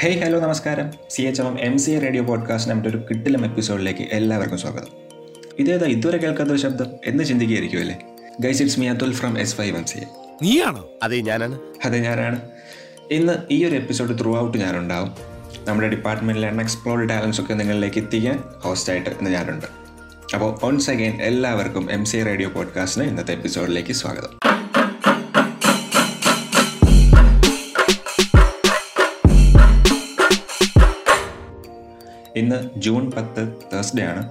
Hey hello നമസ്കാരം. C H M M C A radio podcast നമ്മുടെ ഒരു കിട്ടിലും എപ്പിസോഡിലേക്ക് എല്ലാവർക്കും സ്വാഗതം. ഇതേതാ ഇതുവരെ കേൾക്കാത്ത ഒരു ശബ്ദം? എന്ന് ചിന്തിക്കുകയായിരിക്കുമല്ലേ guys it's me Athul from S five M C A നീയാണോ? അതെ ഞാനാണ്. അതെ ഞാനാണ്. ഇന്ന് ഈ ഒരു എപ്പിസോഡ് ത്രൂ ഔട്ട് ഞാനുണ്ടാവും. നമ്മുടെ ഡിപ്പാർട്ട്മെന്റിലെ അൺഎക്സ്പ്ലോർഡ് ടാലൻസ് ഒക്കെ നിങ്ങളിലേക്ക് എത്തിക്കാൻ ഹോസ്റ്റായിട്ട് ഇന്ന് ഞാനുണ്ട്. അപ്പോൾ ഓൺസ് അഗൈൻ എല്ലാവർക്കും എം സി എ റേഡിയോ പോഡ്കാസ്റ്റിന് ഇന്നത്തെ എപ്പിസോഡിലേക്ക് സ്വാഗതം. ഇന്ന് ജൂൺ പത്ത് തേഴ്സ്ഡേ ആണ്.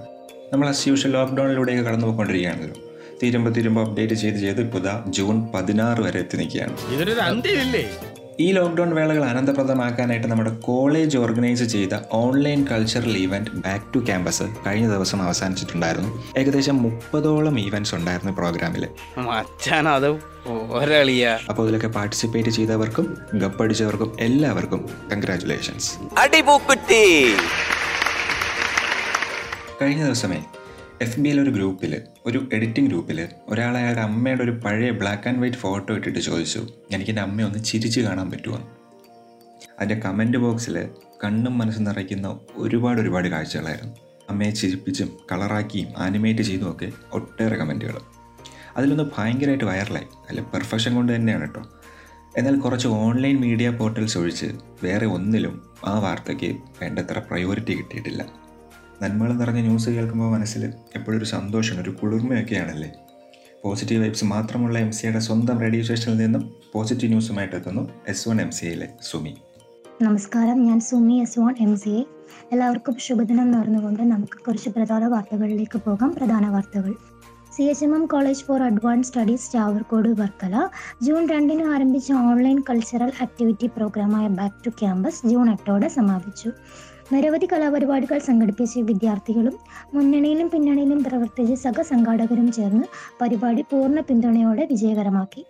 നമ്മൾ അസ് യൂഷ്വൽ ലോക്ക്ഡൗണിലൂടെയൊക്കെ കടന്നു പോയിക്കൊണ്ടിരിക്കുകയാണല്ലോ തീരുമ്പോൾ തീരുമ്പോൾ അപ്ഡേറ്റ് ചെയ്ത് ചെയ്ത് ഇപ്പോൾ ഇതാ ജൂൺ പതിനാറ് വരെ എത്തി നിൽക്കുകയാണ് ഇതിനൊരു അന്ത്യമില്ലേ? ഈ ലോക്ക്ഡൗൺ വേളകൾ ആനന്ദപ്രദമാക്കാനായിട്ട് നമ്മുടെ കോളേജ് ഓർഗനൈസ് ചെയ്ത online cultural event back to campus കഴിഞ്ഞ ദിവസം അവസാനിച്ചിട്ടുണ്ടായിരുന്നു. ഏകദേശം മുപ്പതോളം ഈവന്റ്സ് ഉണ്ടായിരുന്നു പ്രോഗ്രാമിൽ അപ്പോൾ ഇതിലൊക്കെ പാർട്ടിസിപ്പേറ്റ് ചെയ്തവർക്കും ഗപ്പടിച്ചവർക്കും എല്ലാവർക്കും കൺഗ്രാറ്റുലേഷൻസ് അടിപൂക്കുട്ടി. കഴിഞ്ഞ ദിവസമേ എഫ് ബിയിലെ ഒരു ഗ്രൂപ്പിൽ ഒരു എഡിറ്റിംഗ് ഗ്രൂപ്പിൽ ഒരാൾ അയാളുടെ അമ്മയുടെ ഒരു പഴയ ബ്ലാക്ക് ആൻഡ് വൈറ്റ് ഫോട്ടോ ഇട്ടിട്ട് ചോദിച്ചു എനിക്ക് എന്റെ അമ്മയെ ഒന്ന് ചിരിച്ച് കാണാൻ പറ്റുമോ അതിന്റെ കമന്റ് ബോക്സിൽ കണ്ണും മനസ്സും നിറയ്ക്കുന്ന ഒരുപാട് ഒരുപാട് കാഴ്ചകളായിരുന്നു. അമ്മയെ ചിരിപ്പിച്ചും കളറാക്കിയും ആനിമേറ്റ് ചെയ്തും ഒക്കെ ഒട്ടേറെ കമന്റുകൾ അതിലൊന്ന് ഭയങ്കരമായിട്ട് വൈറലായി അല്ല പെർഫെക്ഷൻ കൊണ്ട് തന്നെയാണ് കേട്ടോ എന്നാൽ കുറച്ച് ഓൺലൈൻ മീഡിയ പോർട്ടൽസ് ഒഴിച്ച് വേറെ ഒന്നിലും ആ വാർത്തയ്ക്ക് വേണ്ടത്ര പ്രയോറിറ്റി കിട്ടിയിട്ടില്ല. നന്മകൾ നിറഞ്ഞ ന്യൂസ് കേൾക്കുമ്പോൾ മനസ്സിൽ എപ്പോഴും ഒരു സന്തോഷം ഒരു കുളിർമയൊക്കെയാണല്ലേ? പോസിറ്റീവ് വൈബ്സ് മാത്രമുള്ള എം സിയുടെ സ്വന്തം റേഡിയോ സ്റ്റേഷനിൽ നിന്നും പോസിറ്റീവ് ന്യൂസുമായിട്ട് എത്തുന്നു എസ് വൺ എം സിയിലെ സുമി. നമസ്കാരം ഞാൻ Sumi S one M C എല്ലാവർക്കും ശുഭദിനം നേർന്നുകൊണ്ട് നമുക്ക് കുറച്ച് പ്രധാന വാർത്തകളിലേക്ക് പോകാം. പ്രധാന വാർത്തകൾ. C H M M college for advance studies Chavarcode Varkala. June രണ്ടിന് ആരംഭിച്ച ഓൺലൈൻ കൾച്ചറൽ ആക്ടിവിറ്റി പ്രോഗ്രാമായ ബാക്ക് ടു ക്യാമ്പസ് ജൂൺ എട്ടോടെ സമാപിച്ചു. നിരവധി കലാപരിപാടികൾ സംഘടിപ്പിച്ച വിദ്യാർത്ഥികളും മുന്നണിയിലും പിന്നണിയിലും പ്രവർത്തിച്ച സഹസംഘാടകരും ചേർന്ന് പരിപാടി പൂർണ പിന്തുണയോടെ വിജയകരമാക്കി.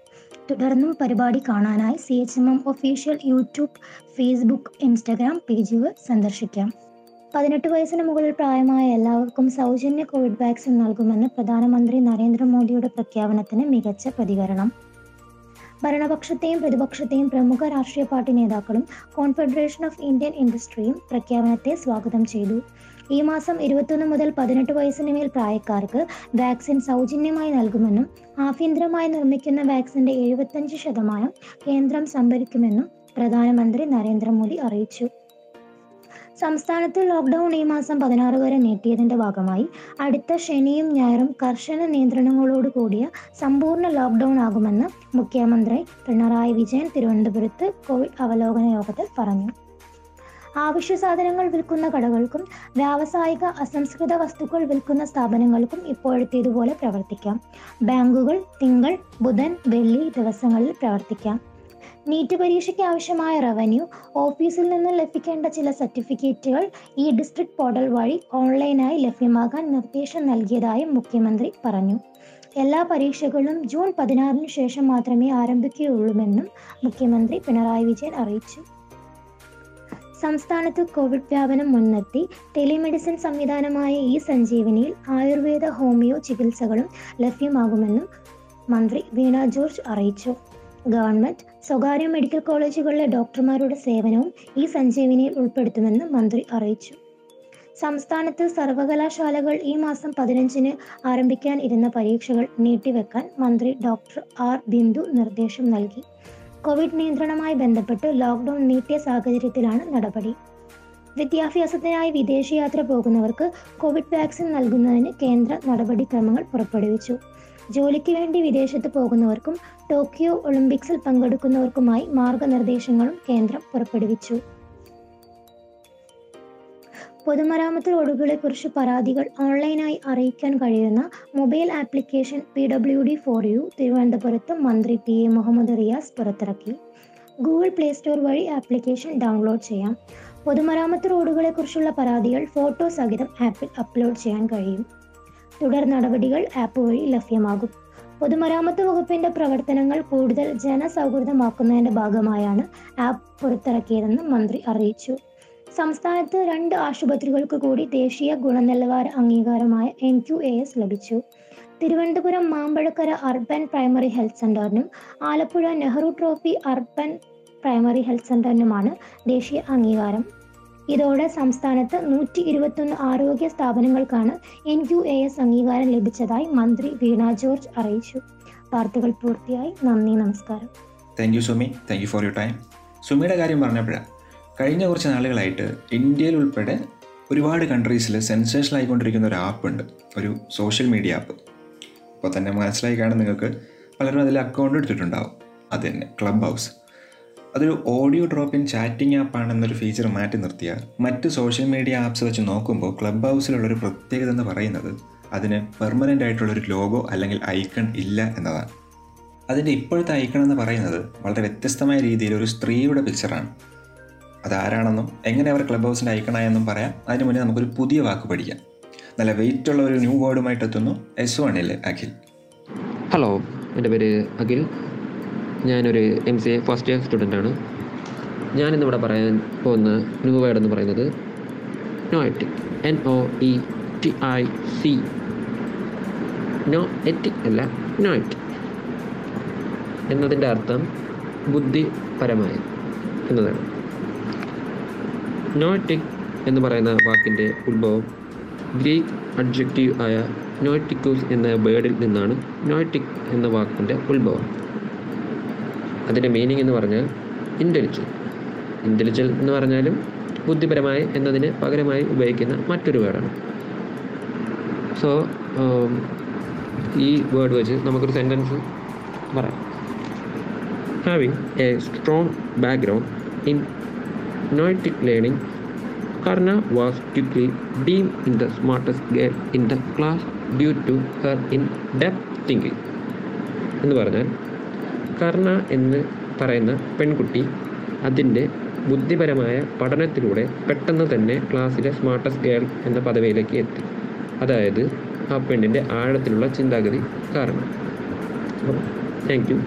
തുടർന്നും പരിപാടി കാണാനായി C H M M official YouTube Facebook Instagram പേജുകൾ സന്ദർശിക്കാം. പതിനെട്ട് വയസ്സിന് മുകളിൽ പ്രായമായ എല്ലാവർക്കും സൗജന്യ കോവിഡ് വാക്സിൻ നൽകുമെന്ന് പ്രധാനമന്ത്രി നരേന്ദ്രമോദിയുടെ പ്രഖ്യാപനത്തിന് മികച്ച പ്രതികരണം. ഭരണപക്ഷത്തെയും പ്രതിപക്ഷത്തെയും പ്രമുഖ രാഷ്ട്രീയ പാർട്ടി നേതാക്കളും കോൺഫെഡറേഷൻ ഓഫ് ഇന്ത്യൻ ഇൻഡസ്ട്രിയും പ്രഖ്യാപനത്തെ സ്വാഗതം ചെയ്തു. ഈ മാസം ഇരുപത്തൊന്ന് മുതൽ പതിനെട്ട് വയസ്സിന് മേൽ പ്രായക്കാർക്ക് വാക്സിൻ സൗജന്യമായി നൽകുമെന്നും ആഭ്യന്തരമായി നിർമ്മിക്കുന്ന വാക്സിന്റെ എഴുപത്തഞ്ച് ശതമാനം കേന്ദ്രം സംഭരിക്കുമെന്നും പ്രധാനമന്ത്രി നരേന്ദ്രമോദി അറിയിച്ചു. സംസ്ഥാനത്ത് ലോക്ക്ഡൌൺ ഈ മാസം പതിനാറ് വരെ നീട്ടിയതിന്റെ ഭാഗമായി അടുത്ത ശനിയും ഞായറും കർശന നിയന്ത്രണങ്ങളോട് കൂടിയ സമ്പൂർണ ലോക്ക്ഡൌൺ ആകുമെന്ന് മുഖ്യമന്ത്രി പിണറായി വിജയൻ തിരുവനന്തപുരത്ത് കോവിഡ് അവലോകന യോഗത്തിൽ പറഞ്ഞു. ആവശ്യ സാധനങ്ങൾ വിൽക്കുന്ന കടകൾക്കും വ്യാവസായിക അസംസ്കൃത വസ്തുക്കൾ വിൽക്കുന്ന സ്ഥാപനങ്ങൾക്കും ഇപ്പോഴത്തേതുപോലെ പ്രവർത്തിക്കാം. ബാങ്കുകൾ തിങ്കൾ ബുധൻ വെള്ളി ദിവസങ്ങളിൽ പ്രവർത്തിക്കാം. നീറ്റ് പരീക്ഷയ്ക്ക് ആവശ്യമായ റവന്യൂ ഓഫീസിൽ നിന്ന് ലഭിക്കേണ്ട ചില സർട്ടിഫിക്കറ്റുകൾ ഈ ഡിസ്ട്രിക്ട് പോർട്ടൽ വഴി ഓൺലൈനായി ലഭ്യമാകാൻ നിർദ്ദേശം നൽകിയതായും മുഖ്യമന്ത്രി പറഞ്ഞു. എല്ലാ പരീക്ഷകളും ജൂൺ പതിനാറിന് ശേഷം മാത്രമേ ആരംഭിക്കുകയുള്ളൂവെന്നും മുഖ്യമന്ത്രി പിണറായി വിജയൻ അറിയിച്ചു. സംസ്ഥാനത്ത് കോവിഡ് വ്യാപനം മുൻനിർത്തി ടെലിമെഡിസിൻ സംവിധാനമായ ഈ സഞ്ജീവനിയിൽ ആയുർവേദ ഹോമിയോ ചികിത്സകളും ലഭ്യമാകുമെന്നും മന്ത്രി വീണ ജോർജ് അറിയിച്ചു. ഗവൺമെന്റ് സ്വകാര്യ മെഡിക്കൽ കോളേജുകളിലെ ഡോക്ടർമാരുടെ സേവനവും ഈ സഞ്ജീവനിയിൽ ഉൾപ്പെടുത്തുമെന്ന് മന്ത്രി അറിയിച്ചു. സംസ്ഥാനത്ത് സർവകലാശാലകൾ ഈ മാസം പതിനഞ്ചിന് ആരംഭിക്കാൻ ഇരുന്ന പരീക്ഷകൾ നീട്ടിവെക്കാൻ മന്ത്രി ഡോക്ടർ ആർ ബിന്ദു നിർദ്ദേശം നൽകി. കോവിഡ് നിയന്ത്രണവുമായി ബന്ധപ്പെട്ട് ലോക്ക്ഡൌൺ നീട്ടിയ സാഹചര്യത്തിലാണ് നടപടി. വിദ്യാഭ്യാസത്തിനായി വിദേശയാത്ര പോകുന്നവർക്ക് കോവിഡ് വാക്സിൻ നൽകുന്നതിന് കേന്ദ്ര നടപടിക്രമങ്ങൾ പുറപ്പെടുവിച്ചു. ജോലിക്ക് വേണ്ടി വിദേശത്ത് പോകുന്നവർക്കും ടോക്കിയോ ഒളിമ്പിക്സിൽ പങ്കെടുക്കുന്നവർക്കുമായി മാർഗനിർദ്ദേശങ്ങളും കേന്ദ്രം പുറപ്പെടുവിച്ചു. പൊതുമരാമത്ത് റോഡുകളെക്കുറിച്ച് പരാതികൾ ഓൺലൈനായി അറിയിക്കാൻ കഴിയുന്ന mobile application P W D for U തിരുവനന്തപുരത്ത് മന്ത്രി പി എ മുഹമ്മദ് റിയാസ് പുറത്തിറക്കി. ഗൂഗിൾ പ്ലേ സ്റ്റോർ വഴി ആപ്ലിക്കേഷൻ ഡൗൺലോഡ് ചെയ്യാം. പൊതുമരാമത്ത് റോഡുകളെക്കുറിച്ചുള്ള പരാതികൾ ഫോട്ടോ സഹിതം ആപ്പിൽ അപ്ലോഡ് ചെയ്യാൻ കഴിയും. തുടർ നടപടികൾ ആപ്പ് വഴി ലഭ്യമാകും. പൊതുമരാമത്ത് വകുപ്പിന്റെ പ്രവർത്തനങ്ങൾ കൂടുതൽ ജനസൗഹൃദമാക്കുന്നതിന്റെ ഭാഗമായാണ് ആപ്പ് പുറത്തിറക്കിയതെന്ന് മന്ത്രി അറിയിച്ചു. സംസ്ഥാനത്ത് രണ്ട് ആശുപത്രികൾക്ക് കൂടി ദേശീയ ഗുണനിലവാര അംഗീകാരമായ എൻ ക്യു എ എസ് ലഭിച്ചു. Thiruvananthapuram Mambazhakkara urban primary health സെന്ററിനും Alappuzha Nehru trophy urban primary health സെന്ററിനുമാണ് ദേശീയ അംഗീകാരം. ഇതോടെ സംസ്ഥാനത്ത് നൂറ്റി ഇരുപത്തൊന്ന് ആരോഗ്യ സ്ഥാപനങ്ങൾക്കാണ് എൻ യു എ എസ് അംഗീകാരം ലഭിച്ചതായി മന്ത്രി വീണ ജോർജ് അറിയിച്ചു. വാർത്തകൾ പൂർത്തിയായി. നന്ദി നമസ്കാരം. Thank you Sumi. Thank you for you time സുമിയുടെ കാര്യം പറഞ്ഞപ്പോഴാണ് കഴിഞ്ഞ കുറച്ച് നാളുകളായിട്ട് ഇന്ത്യയിൽ ഉൾപ്പെടെ ഒരുപാട് കൺട്രീസിൽ സെൻസേഷണൽ ആയിക്കൊണ്ടിരിക്കുന്ന ഒരു ആപ്പ് ഉണ്ട്. ഒരു സോഷ്യൽ മീഡിയ ആപ്പ് അപ്പോൾ തന്നെ മനസ്സിലായി കാണും നിങ്ങൾക്ക്. പലരും അതിൽ അക്കൗണ്ട് എടുത്തിട്ടുണ്ടാവും. അത് തന്നെ ക്ലബ് ഹൗസ് അതൊരു ഓഡിയോ ഡ്രോപ്പ് ഇൻ ചാറ്റിംഗ് ആപ്പാണെന്നൊരു ഫീച്ചർ മാറ്റി നിർത്തിയാൽ മറ്റ് സോഷ്യൽ മീഡിയ ആപ്സ് വെച്ച് നോക്കുമ്പോൾ ക്ലബ് ഹൗസിലുള്ളൊരു പ്രത്യേകത എന്ന് പറയുന്നത് അതിന് പെർമനന്റ് ആയിട്ടുള്ളൊരു ലോഗോ അല്ലെങ്കിൽ ഐക്കൺ ഇല്ല എന്നതാണ്. അതിന്റെ ഇപ്പോഴത്തെ ഐക്കൺ എന്ന് പറയുന്നത് വളരെ വ്യത്യസ്തമായ രീതിയിൽ ഒരു സ്ത്രീയുടെ പിക്ചറാണ് അതാരാണെന്നും എങ്ങനെ അവർ ക്ലബ് ഹൗസിന്റെ ഐക്കണായെന്നും പറയാം. അതിന് മുന്നേ നമുക്കൊരു പുതിയ വാക്ക് പഠിക്കാം. നല്ല വെയിറ്റ് ഉള്ള ഒരു ന്യൂ വേർഡുമായിട്ട് എത്തുന്നു എസ് വണ്ണിലെ അഖിൽ. ഹലോ എന്റെ പേര് അഖിൽ. ഞാനൊരു M C A first year സ്റ്റുഡന്റാണ് ഞാനിന്നിവിടെ പറയാൻ പോകുന്ന ന്യൂ വേർഡ് എന്ന് പറയുന്നത് noetic N O E T I C no etic അല്ല നോയറ്റിക് എന്നതിന്റെ അർത്ഥം ബുദ്ധിപരമായ എന്നതാണ്. നോറ്റിക് എന്ന് പറയുന്ന വാക്കിന്റെ ഉത്ഭവം ഗ്രീക്ക് അഡ്ജക്റ്റീവ് ആയ നോറ്റിക്കൂസ് എന്ന വേർഡിൽ നിന്നാണ് നോറ്റിക് എന്ന വാക്കിന്റെ ഉത്ഭവം. അതിന്റെ മീനിങ് എന്ന് പറഞ്ഞാൽ ഇന്റലിജൻ ഇന്റലിജൻ എന്ന് പറഞ്ഞാലും ബുദ്ധിപരമായി എന്നതിന് പകരമായി ഉപയോഗിക്കുന്ന മറ്റൊരു വേർഡാണ് സോ ഈ വേർഡ് വെച്ച് നമുക്കൊരു സെന്റൻസ് പറയാം. Having a strong background in noetic learning Karna was quickly deemed in the smartest girl in the class due to her in depth thinking എന്ന് പറഞ്ഞാൽ കർണ എന്ന് പറയുന്ന പെൺകുട്ടി അതിന്റെ ബുദ്ധിപരമായ പഠനത്തിലൂടെ പെട്ടെന്ന് തന്നെ ക്ലാസ്സിലെ സ്മാർട്ടസ്റ്റ് ഗേൾ എന്ന പദവിയിലേക്ക് എത്തി. അതായത് ആ പെണ്ണിന്റെ ആഴത്തിലുള്ള ചിന്താഗതി കാരണം. Thank you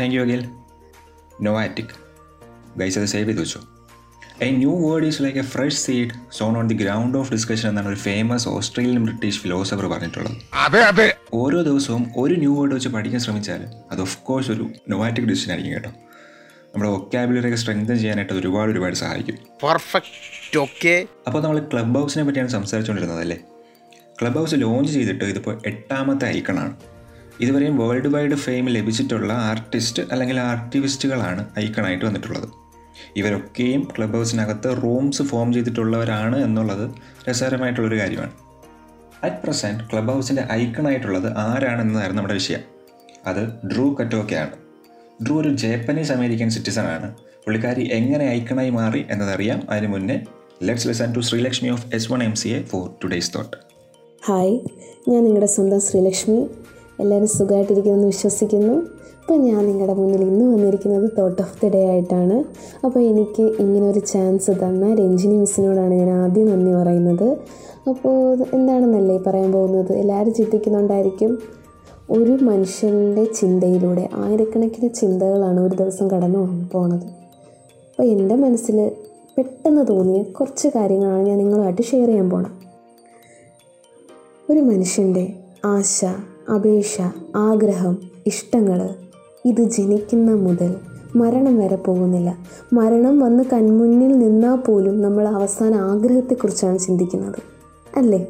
thank you Akhil noetic guys അത് സേവ് ചെയ്ത് വെച്ചു. A new word is like a fresh seed sown on the ground of discussion എന്നാണ് ഒരു ഫേമസ് ഓസ്ട്രേലിയൻ ബ്രിട്ടീഷ് ഫിലോസഫർ പറഞ്ഞിട്ടുള്ളത്. അതെ അതെ. ഓരോ ദിവസവും ഒരു ന്യൂ വേർഡ് വെച്ച് പഠിക്കാൻ ശ്രമിച്ചാൽ അത് ഓഫ് കോഴ്സ് ഒരു നൊവാറ്റിക് ഡിസിഷൻ ആയിരിക്കും കേട്ടോ. നമ്മുടെ ഒക്കാബുലറി ഒക്കെ സ്ട്രെങ്തൻ ചെയ്യാനായിട്ട് ഒരുപാട് ഒരുപാട് സഹായിക്കും. പെർഫെക്റ്റ് ഓക്കെ അപ്പോൾ നമ്മൾ ക്ലബ് ഹൗസിനെ പറ്റിയാണ് സംസാരിച്ചുകൊണ്ടിരുന്നത് അല്ലേ? ക്ലബ് ഹൗസ് ലോഞ്ച് ചെയ്തിട്ട് ഇതിപ്പോൾ എട്ടാമത്തെ ഐക്കണാണ് ഇതുവരെയും വേൾഡ് വൈഡ് ഫെയിം ലഭിച്ചിട്ടുള്ള ആർട്ടിസ്റ്റ് അല്ലെങ്കിൽ ആർട്ടിവിസ്റ്റുകളാണ് ഐക്കണായിട്ട് വന്നിട്ടുള്ളത്. ഇവരൊക്കെയും ക്ലബ് ഹൗസിനകത്ത് റൂംസ് ഫോം ചെയ്തിട്ടുള്ളവരാണ് എന്നുള്ളത് രസകരമായിട്ടുള്ളൊരു കാര്യമാണ്. അറ്റ് പ്രസന്റ് ക്ലബ് ഹൗസിന്റെ ഐക്കണായിട്ടുള്ളത് ആരാണെന്നതായിരുന്നു നമ്മുടെ വിഷയം. അത് ഡ്രൂ കറ്റോക്കയാണ് ഡ്രൂ ഒരു ജാപ്പനീസ് അമേരിക്കൻ സിറ്റിസൺ ആണ്. പുള്ളിക്കാരി എങ്ങനെ ഐക്കണായി മാറി എന്നതറിയാം. അതിന് മുന്നേ let's listen to Sreelakshmi of S one M C A for today's thought hi ഞാൻ നിങ്ങളുടെ സ്വന്തം ശ്രീലക്ഷ്മി. എല്ലാവരും സുഖമായിട്ടിരിക്കുമെന്ന് വിശ്വസിക്കുന്നു. അപ്പോൾ ഞാൻ നിങ്ങളുടെ മുന്നിൽ ഇന്ന് വന്നിരിക്കുന്നത് തോട്ട് ഓഫ് ദി ഡേ ആയിട്ടാണ്. അപ്പോൾ എനിക്ക് ഇങ്ങനെ ഒരു ചാൻസ് തന്ന രഞ്ജിനി മിസ്സിനോടാണ് ഞാൻ ആദ്യം നന്ദി പറയുന്നത്. അപ്പോൾ എന്താണെന്നല്ലേ പറയാൻ പോകുന്നത്? എല്ലാവരും ചിന്തിക്കുന്നുണ്ടായിരിക്കും. ഒരു മനുഷ്യന്റെ ചിന്തയിലൂടെ ആയിരക്കണക്കിന് ചിന്തകളാണ് ഒരു ദിവസം കടന്നു പോണത്. അപ്പോൾ എന്റെ മനസ്സിൽ പെട്ടെന്ന് തോന്നിയ കുറച്ച് കാര്യങ്ങളാണ് ഞാൻ നിങ്ങളുമായിട്ട് ഷെയർ ചെയ്യാൻ പോണത്. ഒരു മനുഷ്യന്റെ ആശ അപേക്ഷ ആഗ്രഹം ഇഷ്ടങ്ങൾ ഇത് ജനിക്കുന്ന മുതൽ മരണം വരെ പോകുന്നില്ല. മരണം വന്ന് കൺമുന്നിൽ നിന്നാൽ പോലും നമ്മൾ അവസാന ആഗ്രഹത്തെക്കുറിച്ചാണ് ചിന്തിക്കുന്നത്. അല്ലേ?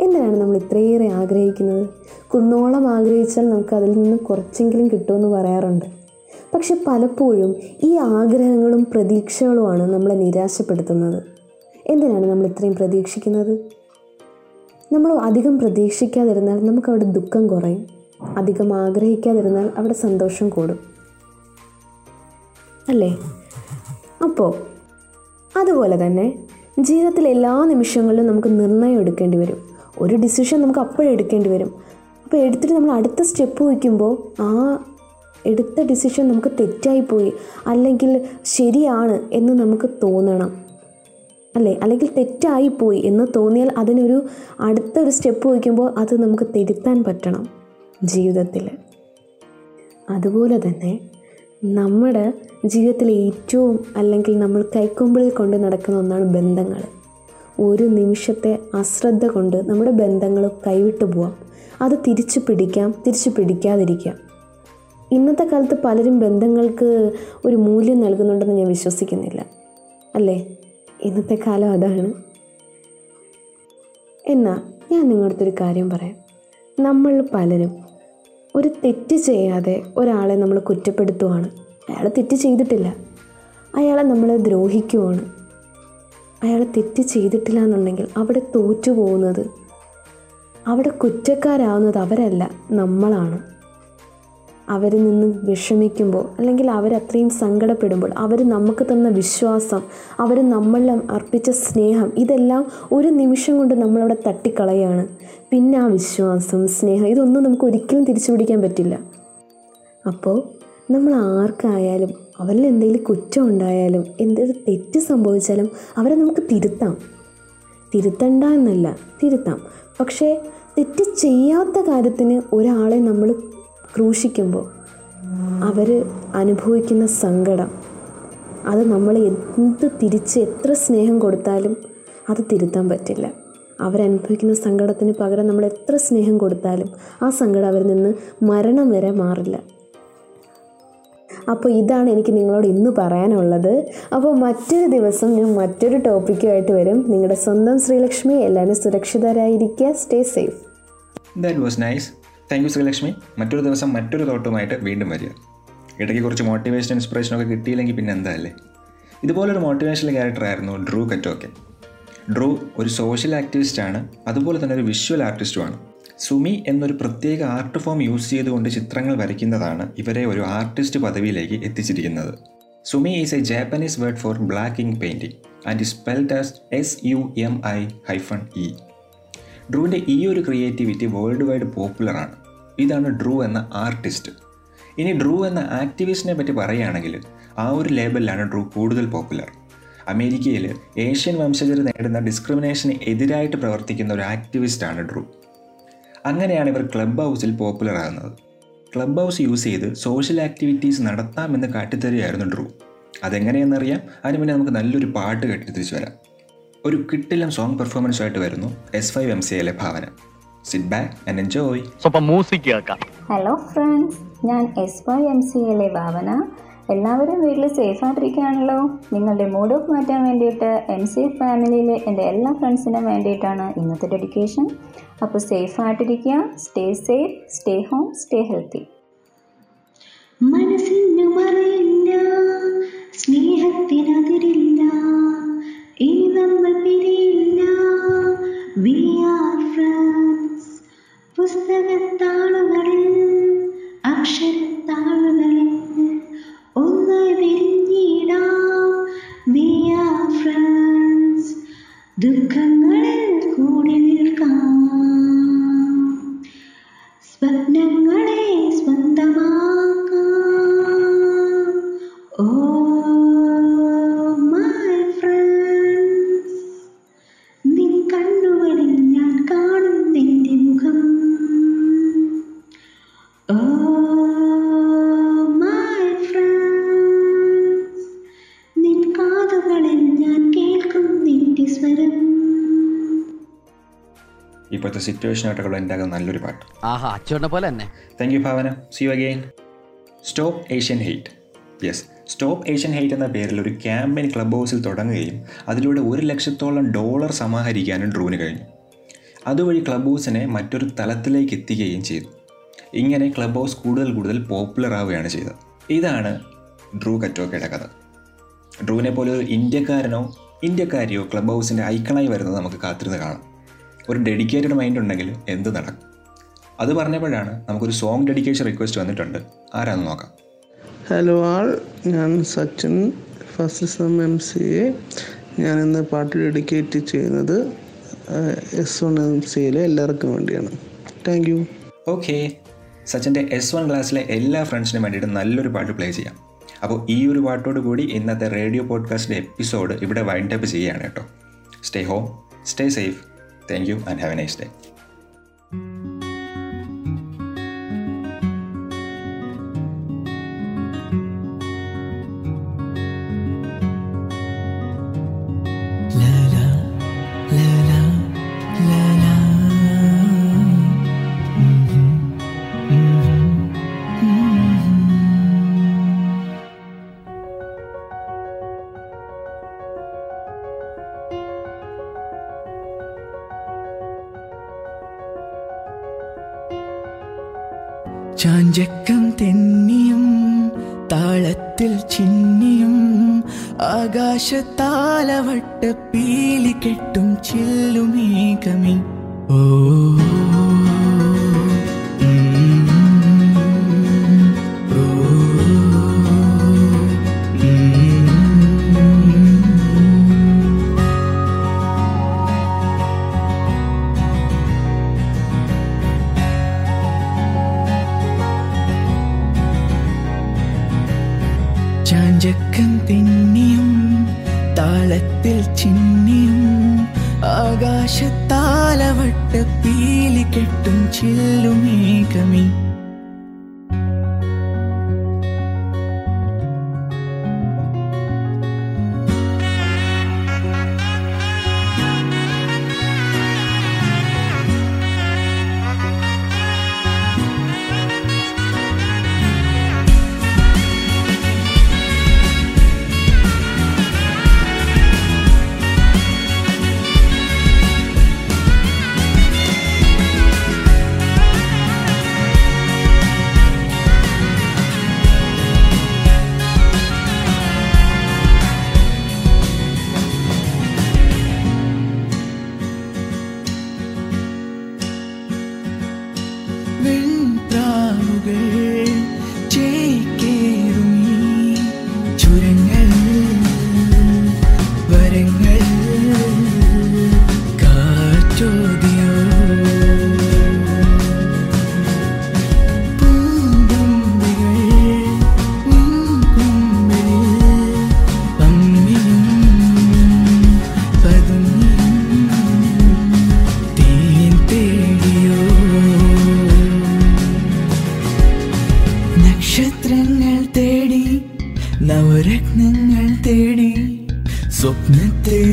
എന്തിനാണ് നമ്മൾ ഇത്രയേറെ ആഗ്രഹിക്കുന്നത്? കുന്നോളം ആഗ്രഹിച്ചാൽ നമുക്ക് അതിൽ നിന്ന് കുറച്ചെങ്കിലും കിട്ടുമെന്ന് പറയാറുണ്ട്. പക്ഷെ പലപ്പോഴും ഈ ആഗ്രഹങ്ങളും പ്രതീക്ഷകളുമാണ് നമ്മളെ നിരാശപ്പെടുത്തുന്നത്. എന്തിനാണ് നമ്മൾ ഇത്രയും പ്രതീക്ഷിക്കുന്നത്? നമ്മൾ അധികം പ്രതീക്ഷിക്കാതിരുന്നാൽ നമുക്കവിടെ ദുഃഖം കുറയും. അധികം ആഗ്രഹിക്കാതിരുന്നാൽ അവിടെ സന്തോഷം കൂടും. അല്ലേ? അപ്പോൾ അതുപോലെ തന്നെ ജീവിതത്തിലെ എല്ലാ നിമിഷങ്ങളിലും നമുക്ക് നിർണയം എടുക്കേണ്ടി വരും. ഒരു ഡിസിഷൻ നമുക്ക് അപ്പോഴെടുക്കേണ്ടി വരും. അപ്പോൾ എടുത്തിട്ട് നമ്മൾ അടുത്ത സ്റ്റെപ്പ് വയ്ക്കുമ്പോൾ ആ എടുത്ത ഡിസിഷൻ നമുക്ക് തെറ്റായിപ്പോയി അല്ലെങ്കിൽ ശരിയാണ് എന്ന് നമുക്ക് തോന്നണം. അല്ലേ? അല്ലെങ്കിൽ തെറ്റായിപ്പോയി എന്ന് തോന്നിയാൽ അതിനൊരു അടുത്തൊരു സ്റ്റെപ്പ് വയ്ക്കുമ്പോൾ അത് നമുക്ക് തിരുത്താൻ പറ്റണം. ജീവിതത്തിൽ. അതുപോലെ തന്നെ നമ്മുടെ ജീവിതത്തിലെ ഏറ്റവും അല്ലെങ്കിൽ നമ്മൾ കൈക്കൊമ്പിളിൽ കൊണ്ട് നടക്കുന്ന ഒന്നാണ് ബന്ധങ്ങൾ. ഒരു നിമിഷത്തെ അശ്രദ്ധ കൊണ്ട് നമ്മുടെ ബന്ധങ്ങൾ കൈവിട്ടു പോവാം. അത് തിരിച്ചു പിടിക്കാം തിരിച്ചു പിടിക്കാതിരിക്കാം. ഇന്നത്തെ കാലത്ത് പലരും ബന്ധങ്ങൾക്ക് ഒരു മൂല്യം നൽകുന്നുണ്ടെന്ന് ഞാൻ വിശ്വസിക്കുന്നില്ല. അല്ലേ? ഇന്നത്തെ കാലം അതാണ്. എന്നാൽ ഞാൻ നിങ്ങളുടെ ഒരു കാര്യം പറയാം. നമ്മൾ പലരും ഒരു തെറ്റ് ചെയ്യാതെ ഒരാളെ നമ്മൾ കുറ്റപ്പെടുത്തുവാണ്. അയാൾ തെറ്റ് ചെയ്തിട്ടില്ല. അയാളെ നമ്മൾ ദ്രോഹിക്കുവാണ്. അയാൾ തെറ്റ് ചെയ്തിട്ടില്ല എന്നുണ്ടെങ്കിൽ അവിടെ തോറ്റു പോകുന്നത് അവിടെ കുറ്റക്കാരാവുന്നത് അവരല്ല നമ്മളാണ്. അവരിൽ നിന്ന് വിഷമിക്കുമ്പോൾ അല്ലെങ്കിൽ അവരത്രയും സങ്കടപ്പെടുമ്പോൾ അവർ നമുക്ക് തന്ന വിശ്വാസം അവർ നമ്മളിൽ അർപ്പിച്ച സ്നേഹം ഇതെല്ലാം ഒരു നിമിഷം കൊണ്ട് നമ്മളവിടെ തട്ടിക്കളയാണ്. പിന്നെ ആ വിശ്വാസം സ്നേഹം ഇതൊന്നും നമുക്ക് ഒരിക്കലും തിരിച്ചു പിടിക്കാൻ പറ്റില്ല. അപ്പോൾ നമ്മൾ ആർക്കായാലും അവരിൽ എന്തെങ്കിലും കുറ്റം ഉണ്ടായാലും എന്തെങ്കിലും തെറ്റ് സംഭവിച്ചാലും അവരെ നമുക്ക് തിരുത്താം. തിരുത്തണ്ട എന്നല്ല തിരുത്താം. പക്ഷേ തെറ്റ് ചെയ്യാത്ത കാര്യത്തിന് ഒരാളെ നമ്മൾ ക്രൂശിക്കുമ്പോൾ അവർ അനുഭവിക്കുന്ന സങ്കടം അത് നമ്മൾ എന്ത് തിരിച്ച് എത്ര സ്നേഹം കൊടുത്താലും അത് തിരുത്താൻ പറ്റില്ല. അവരനുഭവിക്കുന്ന സങ്കടത്തിന് പകരം നമ്മൾ എത്ര സ്നേഹം കൊടുത്താലും ആ സങ്കടം അവരിൽ നിന്ന് മരണം വരെ മാറില്ല. അപ്പോൾ ഇതാണ് എനിക്ക് നിങ്ങളോട് ഇന്ന് പറയാനുള്ളത്. അപ്പോൾ മറ്റൊരു ദിവസം ഞാൻ മറ്റൊരു ടോപ്പിക്കുമായിട്ട് വരും. നിങ്ങളുടെ സ്വന്തം ശ്രീലക്ഷ്മി എല്ലാവരും സുരക്ഷിതരായിരിക്കുക. Stay safe that was nice thank you Sreelakshmi. മറ്റൊരു ദിവസം മറ്റൊരു തോട്ടുമായിട്ട് വീണ്ടും വരിക. ഇടയ്ക്ക് കുറച്ച് മോട്ടിവേഷൻ ഇൻസ്പിറേഷനൊക്കെ കിട്ടിയില്ലെങ്കിൽ പിന്നെ എന്താ അല്ലേ? ഇതുപോലൊരു മോട്ടിവേഷണൽ ക്യാരക്ടറായിരുന്നു ഡ്രൂ കറ്റോക്കെ ഡ്രൂ ഒരു സോഷ്യൽ ആക്ടിവിസ്റ്റാണ് അതുപോലെ തന്നെ ഒരു വിഷ്വൽ ആർട്ടിസ്റ്റുമാണ് സുമി എന്നൊരു പ്രത്യേക ആർട്ട് ഫോം യൂസ് ചെയ്തുകൊണ്ട് ചിത്രങ്ങൾ വരയ്ക്കുന്നതാണ് ഇവരെ ഒരു ആർട്ടിസ്റ്റ് പദവിയിലേക്ക് എത്തിച്ചിരിക്കുന്നത്. Sumi is a Japanese word for black ink painting and spelled as S U M I hyphen E ഡ്രൂവിന്റെ ഈ ഒരു ക്രിയേറ്റിവിറ്റി വേൾഡ് വൈഡ് പോപ്പുലറാണ് ഇതാണ് ഡ്രൂ എന്ന ആർട്ടിസ്റ്റ് ഇനി ഡ്രൂ എന്ന ആക്ടിവിസ്റ്റിനെ പറ്റി പറയുകയാണെങ്കിൽ ആ ഒരു ലേബലിലാണ് ഡ്രൂ കൂടുതൽ പോപ്പുലർ അമേരിക്കയിൽ ഏഷ്യൻ വംശജർ നേടുന്ന ഡിസ്ക്രിമിനേഷന് എതിരായിട്ട് പ്രവർത്തിക്കുന്ന ഒരു ആക്ടിവിസ്റ്റാണ് ഡ്രൂ. അങ്ങനെയാണ് ഇവർ ക്ലബ് ഹൗസിൽ പോപ്പുലർ ആകുന്നത്. ക്ലബ് ഹൗസ് യൂസ് ചെയ്ത് സോഷ്യൽ ആക്ടിവിറ്റീസ് നടത്താമെന്ന് കാട്ടിത്തരികയായിരുന്നു ഡ്രൂ. അതെങ്ങനെയെന്നറിയാം? അതിന് മുന്നേ നമുക്ക് നല്ലൊരു പാട്ട് തിരിച്ചു വരാം. ഒരു കിട്ടിലും സോങ് പെർഫോമൻസ് ആയിട്ട് വരുന്നു എസ് ഫൈവ് എം സി എയിലെ Bhavana. Sit back and enjoy music hello friends ഞാൻ എസ് ഫൈവ് എം സി എയിലെ ഭാവന. എല്ലാവരും വീട്ടിൽ സേഫ് ആയിട്ടിരിക്കുകയാണല്ലോ. നിങ്ങളുടെ മൂഡ് ഓഫ് മാറ്റാൻ വേണ്ടിയിട്ട് എം സി ഫാമിലിയിലെ എന്റെ എല്ലാ ഫ്രണ്ട്സിനും വേണ്ടിയിട്ടാണ് ഇന്നത്തെ ഡെഡിക്കേഷൻ അപ്പോൾ സേഫ് ആയിട്ടിരിക്കുക. Stay safe stay home stay healthy മനസ്സിനു സ്നേഹത്തിനു പുസ്തകത്താളുകളിൽ അക്ഷരത്താളുകളിൽ സിറ്റുവേഷനായിട്ടൊക്കെ ഉണ്ടാകുന്ന നല്ലൊരു പാട്ട്. ആഹാ അച്ചോടിനെ പോലെ തന്നെ. Thank you Bhavana. See you again stop Asian hate yes stop Asian hate എന്ന പേരിൽ ഒരു ക്യാമ്പയിൻ ക്ലബ് ഹൗസിൽ തുടങ്ങുകയും അതിലൂടെ ഒരു ലക്ഷത്തോളം ഡോളർ സമാഹരിക്കാനും ഡ്രൂവിന് കഴിഞ്ഞു. അതുവഴി ക്ലബ് ഹൗസിനെ മറ്റൊരു തലത്തിലേക്ക് എത്തിക്കുകയും ചെയ്തു. ഇങ്ങനെ ക്ലബ് ഹൗസ് കൂടുതൽ കൂടുതൽ പോപ്പുലർ ആവുകയാണ് ചെയ്തത്. ഇതാണ് ഡ്രൂ കറ്റോക്കയുടെ കഥ. ഡ്രൂവിനെ പോലെ ഒരു ഇന്ത്യക്കാരനോ ഇന്ത്യക്കാരിയോ ക്ലബ് ഹൗസിന്റെ ഐക്കണായി വരുന്നത് നമുക്ക് കാത്തിരുന്ന് കാണാം. ഒരു ഡെഡിക്കേറ്റഡ് മൈൻഡ് ഉണ്ടെങ്കിൽ എന്ത് നടക്കും? അത് പറഞ്ഞപ്പോഴാണ് നമുക്കൊരു സോങ് ഡെഡിക്കേഷൻ റിക്വസ്റ്റ് വന്നിട്ടുണ്ട്. ആരാന്ന് നോക്കാം. ഹലോ ആൾ ഞാൻ Sachin first sem M C A ഞാൻ ഇന്ന് പാട്ട് ഡെഡിക്കേറ്റ് ചെയ്യുന്നത് എസ് വൺ എം സിയിലെ എല്ലാവർക്കും വേണ്ടിയാണ്. താങ്ക് യു ഓക്കെ സച്ചിന്റെ എസ് വൺ ക്ലാസ്സിലെ എല്ലാ ഫ്രണ്ട്സിനും വേണ്ടിയിട്ട് നല്ലൊരു പാട്ട് പ്ലേ ചെയ്യാം. അപ്പോൾ ഈ ഒരു പാട്ടോട് കൂടി ഇന്നത്തെ റേഡിയോ പോഡ്കാസ്റ്റിന്റെ എപ്പിസോഡ് ഇവിടെ വൈൻഡപ്പ് ചെയ്യുകയാണ് കേട്ടോ. Stay home stay safe thank you and have a nice day ജക്കം തെന്നിയും താളത്തിൽ ചിന്നിയും ആകാശത്താലവട്ട പീലി കെട്ടും ചില്ലുമേകമേ ഓ കണ്ണുകൾ തേടി സ്വപ്നത്തിൽ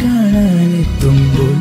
കാണാനെത്തുമ്പോൾ